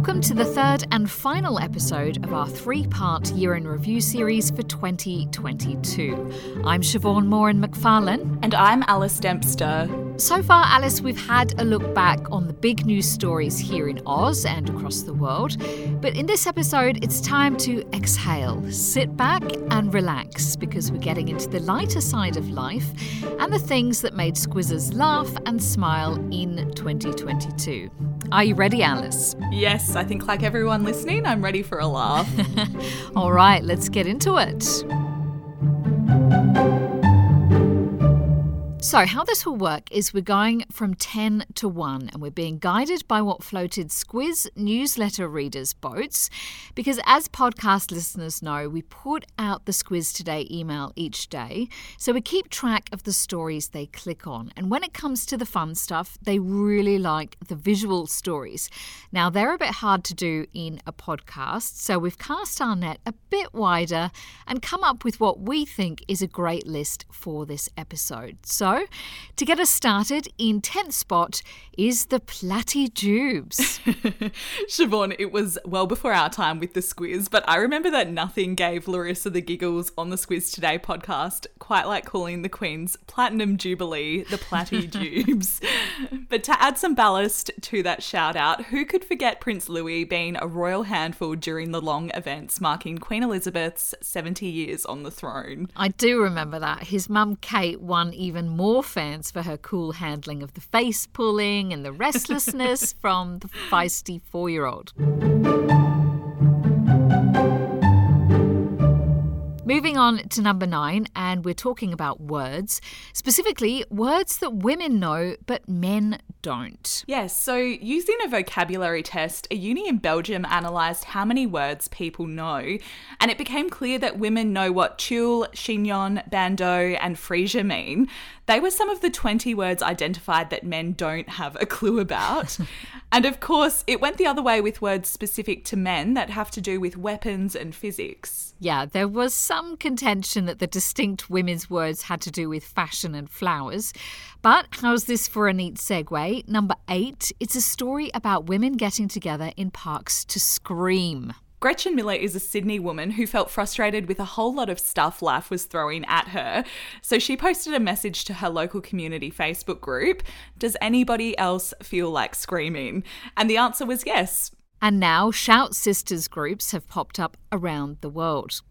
Welcome to the third and final episode of our three part year in review series for 2022. I'm Siobhan Moran McFarlane. And I'm Alice Dempster. So far, Alice, we've had a look back on the big news stories here in Oz and across the world. But in this episode, it's time to exhale, sit back, and relax because we're getting into the lighter side of life and the things that made Squizzers laugh and smile in 2022. Are you ready, Alice? Yes, I think, like everyone listening, I'm ready for a laugh. All right, let's get into it. So, how this will work is we're going from 10 to 1 and we're being guided by what floated Squiz newsletter readers' boats. Because, as podcast listeners know, we put out the Squiz Today email each day. So, we keep track of the stories they click on. And when it comes to the fun stuff, they really like the visual stories. Now, they're a bit hard to do in a podcast. So, we've cast our net a bit wider and come up with what we think is a great list for this episode. So, to get us started, in 10th spot is the Platyjubes. Siobhan, it was well before our time with the Squiz, but I remember that nothing gave Larissa the giggles on the Squiz Today podcast, quite like calling the Queen's Platinum Jubilee the Platyjubes. but to add some ballast to that shout out, who could forget Prince Louis being a royal handful during the long events marking Queen Elizabeth's 70 years on the throne? I do remember that. His mum Kate won even more fans for her cool handling of the face pulling and the restlessness from the feisty four year old. Moving on to number nine, and we're talking about words, specifically words that women know but men don't. Yes, so using a vocabulary test, a uni in Belgium analysed how many words people know, and it became clear that women know what tulle, chignon, bandeau, and freesia mean. They were some of the 20 words identified that men don't have a clue about. and of course, it went the other way with words specific to men that have to do with weapons and physics. Yeah, there was some contention that the distinct women's words had to do with fashion and flowers. But how's this for a neat segue? Number eight, it's a story about women getting together in parks to scream. Gretchen Miller is a Sydney woman who felt frustrated with a whole lot of stuff life was throwing at her. So she posted a message to her local community Facebook group Does anybody else feel like screaming? And the answer was yes. And now Shout Sisters groups have popped up around the world.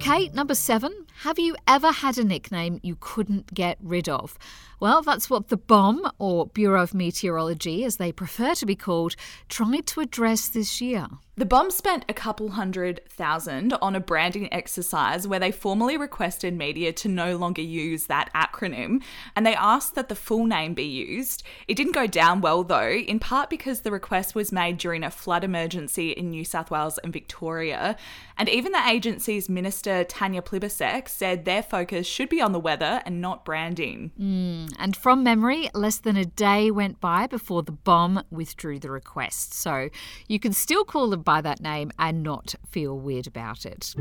Okay, number seven. Have you ever had a nickname you couldn't get rid of? Well, that's what the BOM, or Bureau of Meteorology as they prefer to be called, tried to address this year. The BOM spent a couple hundred thousand on a branding exercise where they formally requested media to no longer use that acronym and they asked that the full name be used. It didn't go down well though, in part because the request was made during a flood emergency in New South Wales and Victoria. And even the agency's minister, Tanya Plibersek, said their focus should be on the weather and not branding. Mm, and from memory, less than a day went by before the BOM withdrew the request. So you can still call the by that name and not feel weird about it.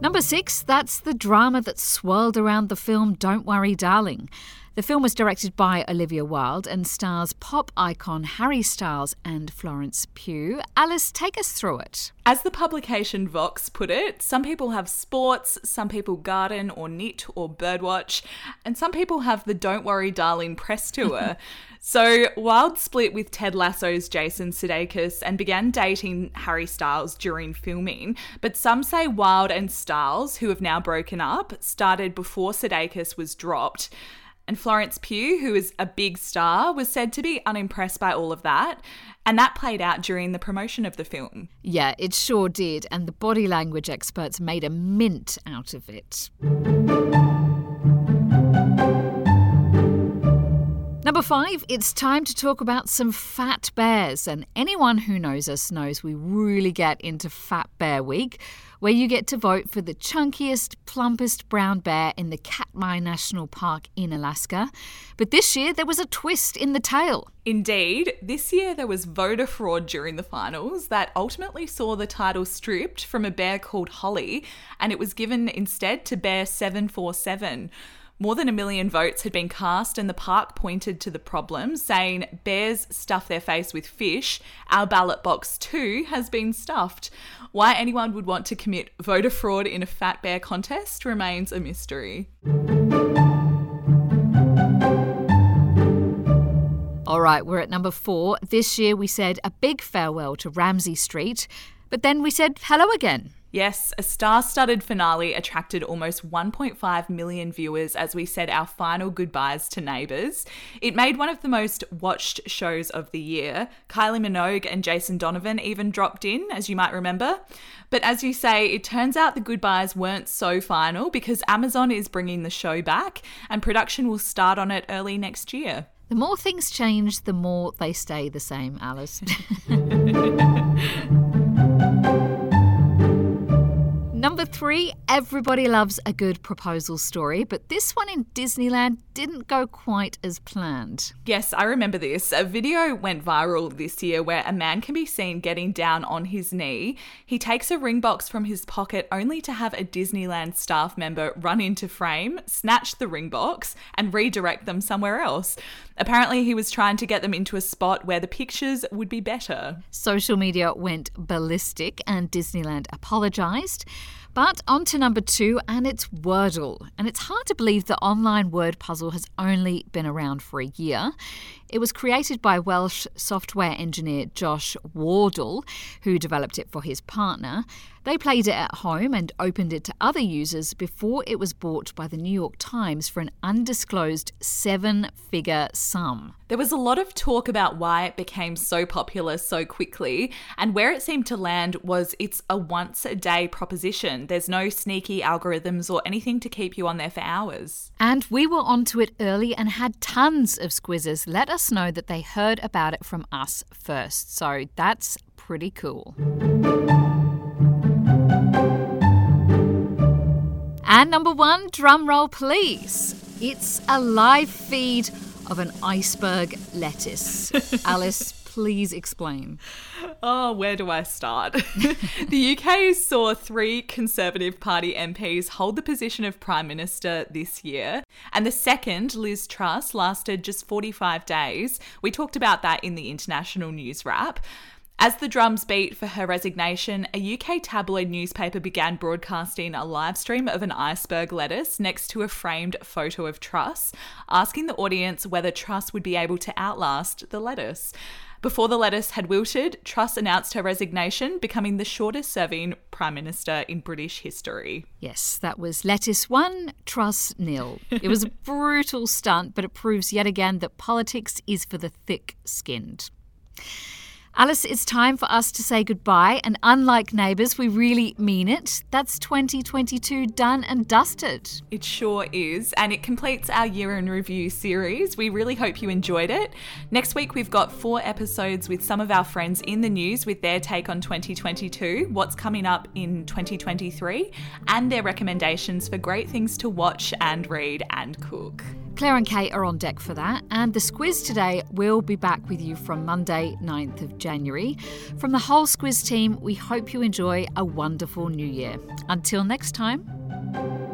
Number six, that's the drama that swirled around the film Don't Worry Darling. The film was directed by Olivia Wilde and stars pop icon Harry Styles and Florence Pugh. Alice, take us through it. As the publication Vox put it, some people have sports, some people garden or knit or birdwatch, and some people have the Don't Worry Darling press tour. so Wilde split with Ted Lasso's Jason Sudeikis and began dating Harry Styles during filming, but some say Wilde and Styles, who have now broken up, started before Sudeikis was dropped. And Florence Pugh, who is a big star, was said to be unimpressed by all of that. And that played out during the promotion of the film. Yeah, it sure did. And the body language experts made a mint out of it. Number five, it's time to talk about some fat bears. And anyone who knows us knows we really get into Fat Bear Week, where you get to vote for the chunkiest, plumpest brown bear in the Katmai National Park in Alaska. But this year, there was a twist in the tale. Indeed, this year there was voter fraud during the finals that ultimately saw the title stripped from a bear called Holly, and it was given instead to Bear 747. More than a million votes had been cast, and the park pointed to the problem, saying, Bears stuff their face with fish. Our ballot box too has been stuffed. Why anyone would want to commit voter fraud in a fat bear contest remains a mystery. All right, we're at number four. This year we said a big farewell to Ramsay Street, but then we said hello again. Yes, a star studded finale attracted almost 1.5 million viewers as we said our final goodbyes to Neighbours. It made one of the most watched shows of the year. Kylie Minogue and Jason Donovan even dropped in, as you might remember. But as you say, it turns out the goodbyes weren't so final because Amazon is bringing the show back and production will start on it early next year. The more things change, the more they stay the same, Alice. Number three, everybody loves a good proposal story, but this one in Disneyland didn't go quite as planned. Yes, I remember this. A video went viral this year where a man can be seen getting down on his knee. He takes a ring box from his pocket only to have a Disneyland staff member run into frame, snatch the ring box, and redirect them somewhere else. Apparently, he was trying to get them into a spot where the pictures would be better. Social media went ballistic and Disneyland apologised. But on to number two, and it's Wordle. And it's hard to believe the online word puzzle has only been around for a year. It was created by Welsh software engineer Josh Wardle, who developed it for his partner. They played it at home and opened it to other users before it was bought by the New York Times for an undisclosed seven figure sum. There was a lot of talk about why it became so popular so quickly, and where it seemed to land was it's a once a day proposition. There's no sneaky algorithms or anything to keep you on there for hours. And we were onto it early and had tons of squizzes let us us know that they heard about it from us first. So that's pretty cool. And number one, drum roll please. It's a live feed of an iceberg lettuce. Alice, please explain. Oh, where do I start? the UK saw three Conservative Party MPs hold the position of Prime Minister this year, and the second, Liz Truss, lasted just 45 days. We talked about that in the international news wrap. As the drums beat for her resignation, a UK tabloid newspaper began broadcasting a live stream of an iceberg lettuce next to a framed photo of Truss, asking the audience whether Truss would be able to outlast the lettuce. Before the lettuce had wilted, Truss announced her resignation, becoming the shortest serving Prime Minister in British history. Yes, that was lettuce one, Truss nil. It was a brutal stunt, but it proves yet again that politics is for the thick skinned. Alice, it's time for us to say goodbye, and unlike Neighbours, we really mean it. That's 2022 done and dusted. It sure is, and it completes our year in review series. We really hope you enjoyed it. Next week, we've got four episodes with some of our friends in the news with their take on 2022, what's coming up in 2023, and their recommendations for great things to watch and read and cook. Claire and Kate are on deck for that, and the Squiz today will be back with you from Monday, 9th of January. From the whole Squiz team, we hope you enjoy a wonderful new year. Until next time.